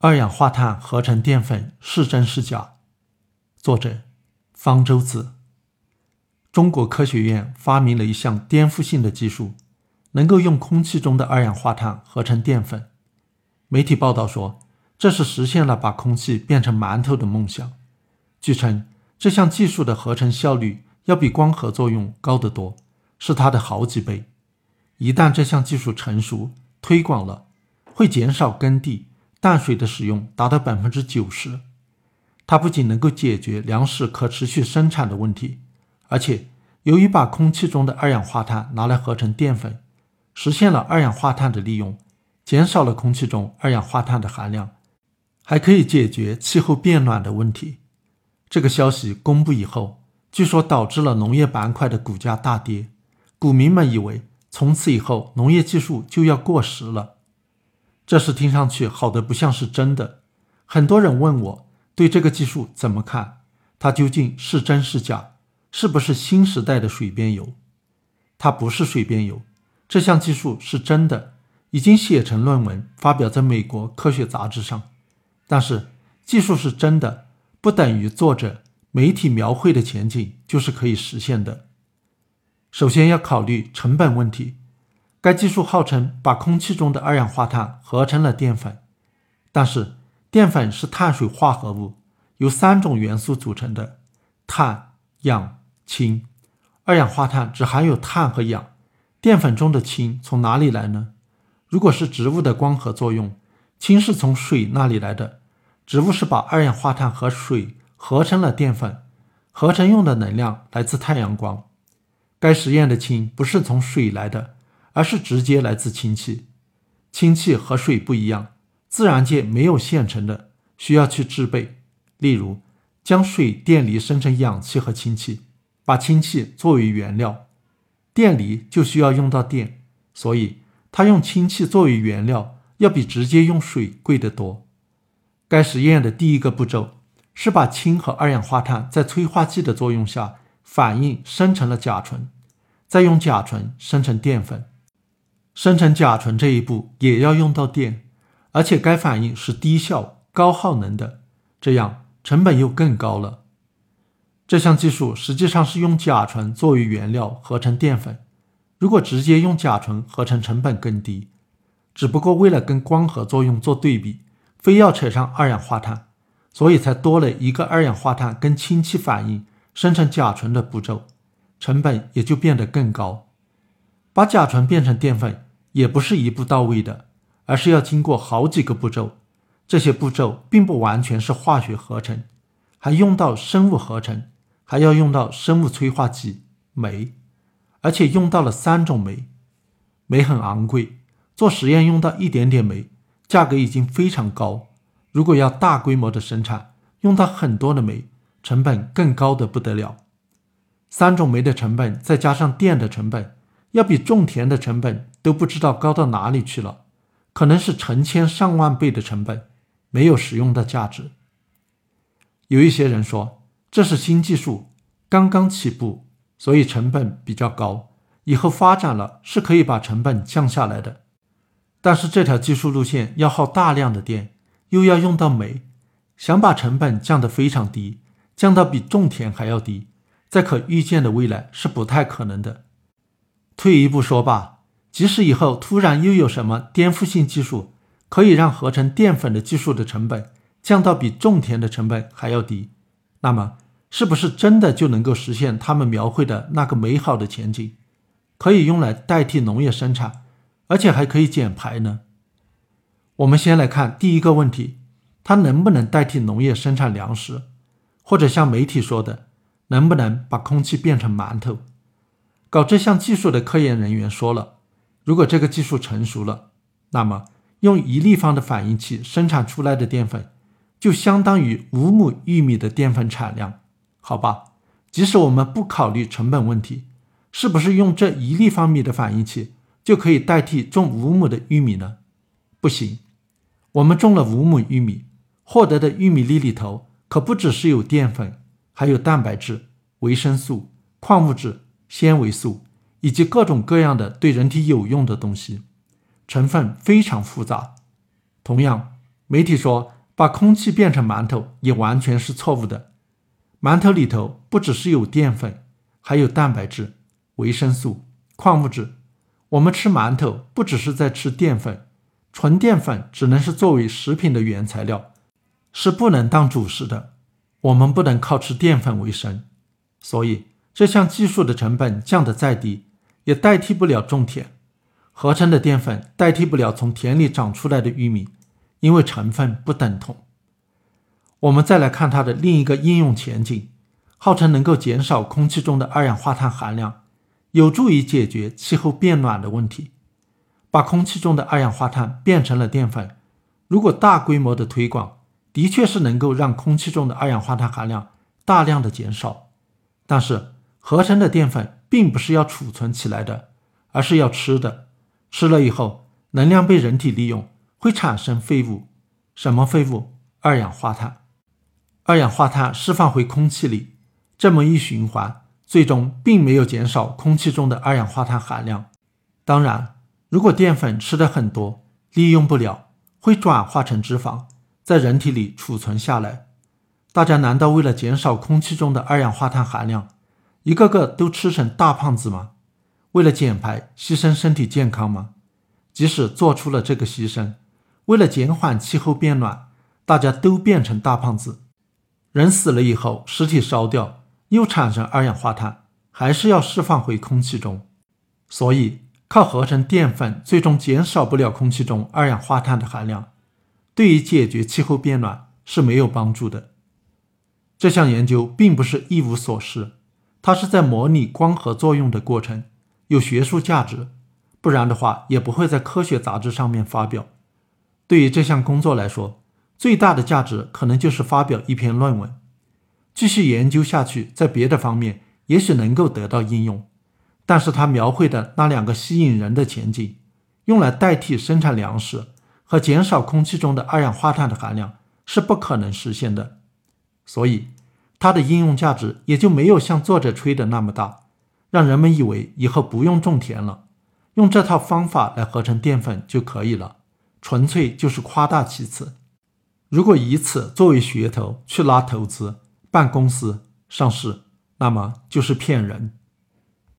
二氧化碳合成淀粉是真是假？作者：方舟子。中国科学院发明了一项颠覆性的技术，能够用空气中的二氧化碳合成淀粉。媒体报道说，这是实现了把空气变成馒头的梦想。据称，这项技术的合成效率要比光合作用高得多，是它的好几倍。一旦这项技术成熟推广了，会减少耕地、淡水的使用，达到百分之九十。它不仅能够解决粮食可持续生产的问题，而且由于把空气中的二氧化碳拿来合成淀粉，实现了二氧化碳的利用，减少了空气中二氧化碳的含量，还可以解决气候变暖的问题。这个消息公布以后，据说导致了农业板块的股价大跌，股民们以为从此以后农业技术就要过时了。这事听上去好的不像是真的，很多人问我。对这个技术怎么看？它究竟是真是假？是不是新时代的水边油？它不是水边油，这项技术是真的，已经写成论文发表在美国科学杂志上。但是技术是真的，不等于作者媒体描绘的前景就是可以实现的。首先要考虑成本问题。该技术号称把空气中的二氧化碳合成了淀粉，但是。淀粉是碳水化合物，由三种元素组成的：碳、氧、氢。二氧化碳只含有碳和氧，淀粉中的氢从哪里来呢？如果是植物的光合作用，氢是从水那里来的。植物是把二氧化碳和水合成了淀粉，合成用的能量来自太阳光。该实验的氢不是从水来的，而是直接来自氢气。氢气和水不一样。自然界没有现成的，需要去制备。例如，将水电离生成氧气和氢气，把氢气作为原料，电离就需要用到电，所以它用氢气作为原料，要比直接用水贵得多。该实验的第一个步骤是把氢和二氧化碳在催化剂的作用下反应生成了甲醇，再用甲醇生成淀粉。生成甲醇这一步也要用到电。而且该反应是低效、高耗能的，这样成本又更高了。这项技术实际上是用甲醇作为原料合成淀粉，如果直接用甲醇合成，成本更低。只不过为了跟光合作用做对比，非要扯上二氧化碳，所以才多了一个二氧化碳跟氢气反应生成甲醇的步骤，成本也就变得更高。把甲醇变成淀粉也不是一步到位的。而是要经过好几个步骤，这些步骤并不完全是化学合成，还用到生物合成，还要用到生物催化剂酶，而且用到了三种酶。酶很昂贵，做实验用到一点点酶，价格已经非常高。如果要大规模的生产，用到很多的酶，成本更高的不得了。三种酶的成本再加上电的成本，要比种田的成本都不知道高到哪里去了。可能是成千上万倍的成本，没有使用的价值。有一些人说这是新技术，刚刚起步，所以成本比较高，以后发展了是可以把成本降下来的。但是这条技术路线要耗大量的电，又要用到煤，想把成本降得非常低，降到比种田还要低，在可预见的未来是不太可能的。退一步说吧。即使以后突然又有什么颠覆性技术，可以让合成淀粉的技术的成本降到比种田的成本还要低，那么是不是真的就能够实现他们描绘的那个美好的前景，可以用来代替农业生产，而且还可以减排呢？我们先来看第一个问题，它能不能代替农业生产粮食，或者像媒体说的，能不能把空气变成馒头？搞这项技术的科研人员说了。如果这个技术成熟了，那么用一立方的反应器生产出来的淀粉，就相当于五亩玉米的淀粉产量，好吧？即使我们不考虑成本问题，是不是用这一立方米的反应器就可以代替种五亩的玉米呢？不行，我们种了五亩玉米，获得的玉米粒里头可不只是有淀粉，还有蛋白质、维生素、矿物质、纤维素。以及各种各样的对人体有用的东西，成分非常复杂。同样，媒体说把空气变成馒头也完全是错误的。馒头里头不只是有淀粉，还有蛋白质、维生素、矿物质。我们吃馒头不只是在吃淀粉，纯淀粉只能是作为食品的原材料，是不能当主食的。我们不能靠吃淀粉为生，所以这项技术的成本降得再低，也代替不了种田。合成的淀粉代替不了从田里长出来的玉米，因为成分不等同。我们再来看它的另一个应用前景，号称能够减少空气中的二氧化碳含量，有助于解决气候变暖的问题。把空气中的二氧化碳变成了淀粉，如果大规模的推广。的确是能够让空气中的二氧化碳含量大量的减少，但是合成的淀粉并不是要储存起来的，而是要吃的。吃了以后，能量被人体利用，会产生废物。什么废物？二氧化碳。二氧化碳释放回空气里，这么一循环，最终并没有减少空气中的二氧化碳含量。当然，如果淀粉吃的很多，利用不了，会转化成脂肪。在人体里储存下来，大家难道为了减少空气中的二氧化碳含量，一个个都吃成大胖子吗？为了减排牺牲身体健康吗？即使做出了这个牺牲，为了减缓气候变暖，大家都变成大胖子。人死了以后，尸体烧掉又产生二氧化碳，还是要释放回空气中。所以，靠合成淀粉最终减少不了空气中二氧化碳的含量。对于解决气候变暖是没有帮助的。这项研究并不是一无所事，它是在模拟光合作用的过程，有学术价值，不然的话也不会在科学杂志上面发表。对于这项工作来说，最大的价值可能就是发表一篇论文，继续研究下去，在别的方面也许能够得到应用。但是他描绘的那两个吸引人的前景，用来代替生产粮食。和减少空气中的二氧化碳的含量是不可能实现的，所以它的应用价值也就没有像作者吹的那么大，让人们以为以后不用种田了，用这套方法来合成淀粉就可以了，纯粹就是夸大其词。如果以此作为噱头去拉投资、办公司、上市，那么就是骗人。